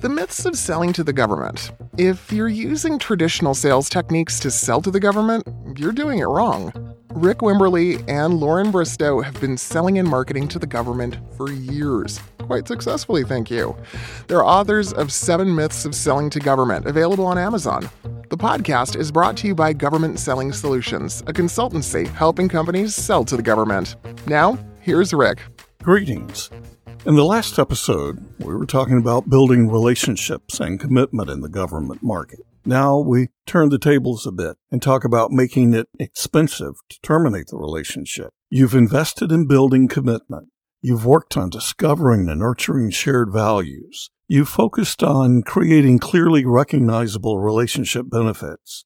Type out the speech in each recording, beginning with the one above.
The myths of selling to the government. If you're using traditional sales techniques to sell to the government, you're doing it wrong. Rick Wimberly and Lauren Bristow have been selling and marketing to the government for years. Quite successfully, thank you. They're authors of Seven Myths of Selling to Government, available on Amazon. The podcast is brought to you by Government Selling Solutions, a consultancy helping companies sell to the government. Now, here's Rick. Greetings. In the last episode, we were talking about building relationships and commitment in the government market. Now we turn the tables a bit and talk about making it expensive to terminate the relationship. You've invested in building commitment. You've worked on discovering and nurturing shared values. You've focused on creating clearly recognizable relationship benefits.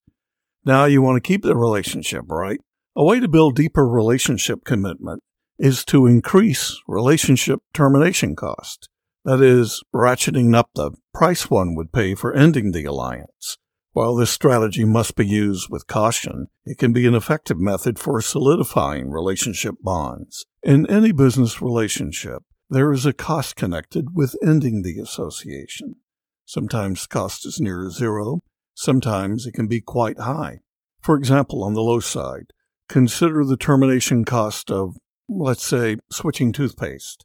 Now you want to keep the relationship, right? A way to build deeper relationship commitment is to increase relationship termination cost. That is, ratcheting up the price one would pay for ending the alliance. While this strategy must be used with caution, it can be an effective method for solidifying relationship bonds. In any business relationship, there is a cost connected with ending the association. Sometimes cost is near zero, sometimes it can be quite high. For example, on the low side, consider the termination cost of let's say, switching toothpaste.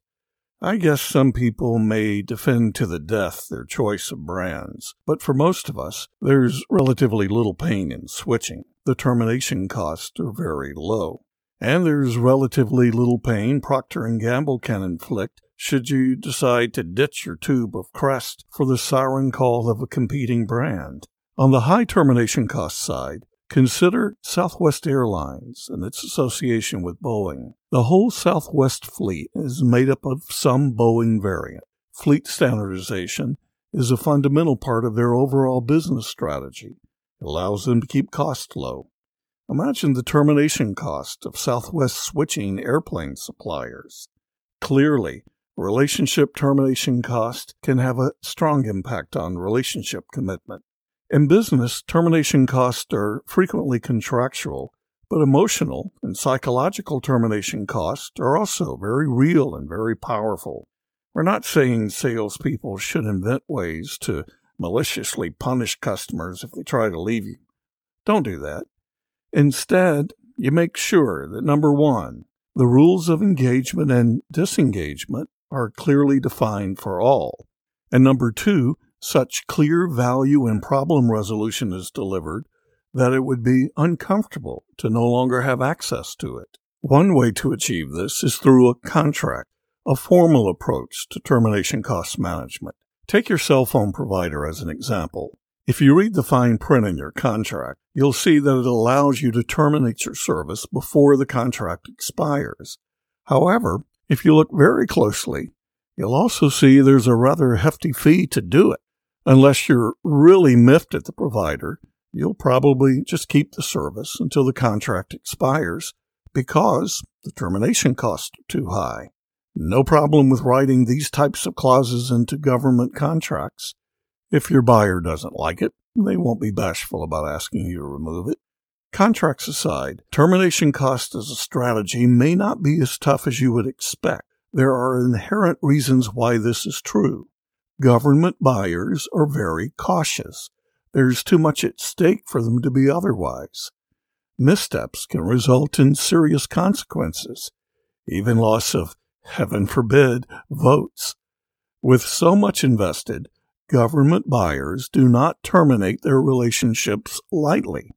I guess some people may defend to the death their choice of brands, but for most of us, there's relatively little pain in switching. The termination costs are very low. And there's relatively little pain Procter & Gamble can inflict should you decide to ditch your tube of Crest for the siren call of a competing brand. On the high termination cost side, Consider Southwest Airlines and its association with Boeing. The whole Southwest fleet is made up of some Boeing variant. Fleet standardization is a fundamental part of their overall business strategy. It allows them to keep costs low. Imagine the termination cost of Southwest switching airplane suppliers. Clearly, relationship termination cost can have a strong impact on relationship commitment. In business, termination costs are frequently contractual, but emotional and psychological termination costs are also very real and very powerful. We're not saying salespeople should invent ways to maliciously punish customers if they try to leave you. Don't do that. Instead, you make sure that number one, the rules of engagement and disengagement are clearly defined for all. And number two, such clear value and problem resolution is delivered that it would be uncomfortable to no longer have access to it. One way to achieve this is through a contract, a formal approach to termination cost management. Take your cell phone provider as an example. If you read the fine print in your contract, you'll see that it allows you to terminate your service before the contract expires. However, if you look very closely, you'll also see there's a rather hefty fee to do it. Unless you're really miffed at the provider, you'll probably just keep the service until the contract expires because the termination costs are too high. No problem with writing these types of clauses into government contracts. If your buyer doesn't like it, they won't be bashful about asking you to remove it. Contracts aside, termination cost as a strategy may not be as tough as you would expect. There are inherent reasons why this is true. Government buyers are very cautious. There's too much at stake for them to be otherwise. Missteps can result in serious consequences, even loss of, heaven forbid, votes. With so much invested, government buyers do not terminate their relationships lightly.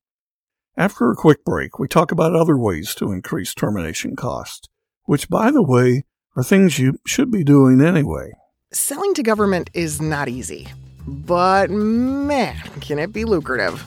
After a quick break, we talk about other ways to increase termination cost, which, by the way, are things you should be doing anyway. Selling to government is not easy, but man, can it be lucrative.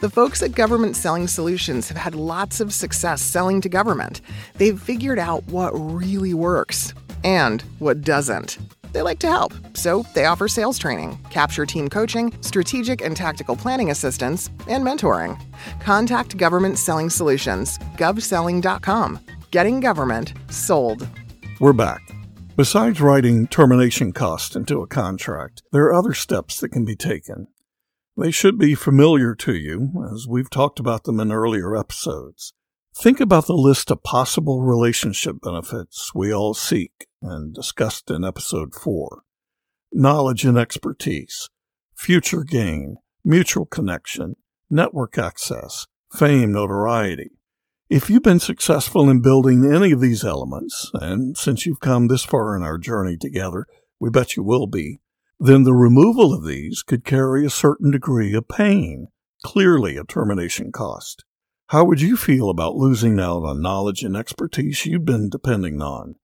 The folks at Government Selling Solutions have had lots of success selling to government. They've figured out what really works and what doesn't. They like to help, so they offer sales training, capture team coaching, strategic and tactical planning assistance, and mentoring. Contact Government Selling Solutions, govselling.com. Getting government sold. We're back. Besides writing termination cost into a contract, there are other steps that can be taken. They should be familiar to you, as we've talked about them in earlier episodes. Think about the list of possible relationship benefits we all seek and discussed in episode 4. knowledge and expertise, future gain, mutual connection, network access, fame, notoriety. If you've been successful in building any of these elements, and since you've come this far in our journey together, we bet you will be, then the removal of these could carry a certain degree of pain, clearly a termination cost. How would you feel about losing out on knowledge and expertise you've been depending on?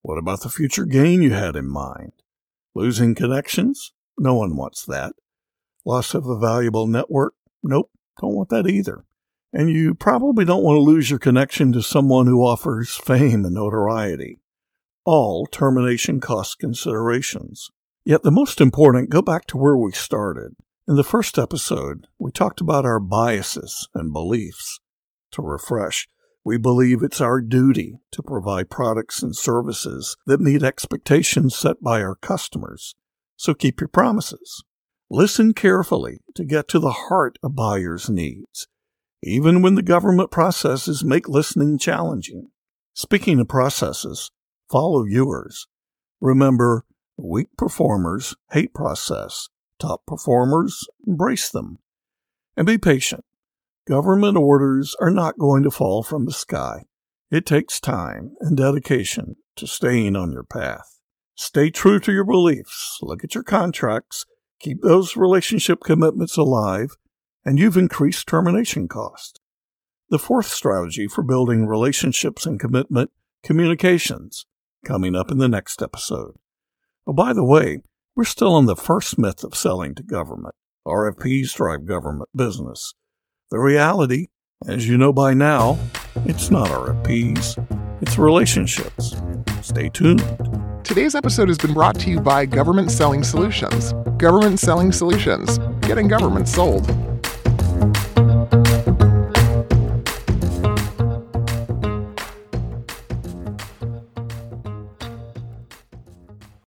What about the future gain you had in mind? Losing connections? No one wants that. Loss of a valuable network? Nope, don't want that either. And you probably don't want to lose your connection to someone who offers fame and notoriety. All termination cost considerations. Yet the most important go back to where we started. In the first episode, we talked about our biases and beliefs. To refresh, we believe it's our duty to provide products and services that meet expectations set by our customers. So keep your promises. Listen carefully to get to the heart of buyers' needs, even when the government processes make listening challenging. Speaking of processes, follow yours. Remember, weak performers hate process. Top performers embrace them. And be patient. Government orders are not going to fall from the sky. It takes time and dedication to staying on your path. Stay true to your beliefs, look at your contracts, keep those relationship commitments alive, and you've increased termination cost. The fourth strategy for building relationships and commitment communications, coming up in the next episode. Oh, by the way, we're still on the first myth of selling to government. RFPs drive government business. The reality, as you know by now, it's not RFPs, it's relationships. Stay tuned. Today's episode has been brought to you by Government Selling Solutions. Government Selling Solutions, getting government sold thank you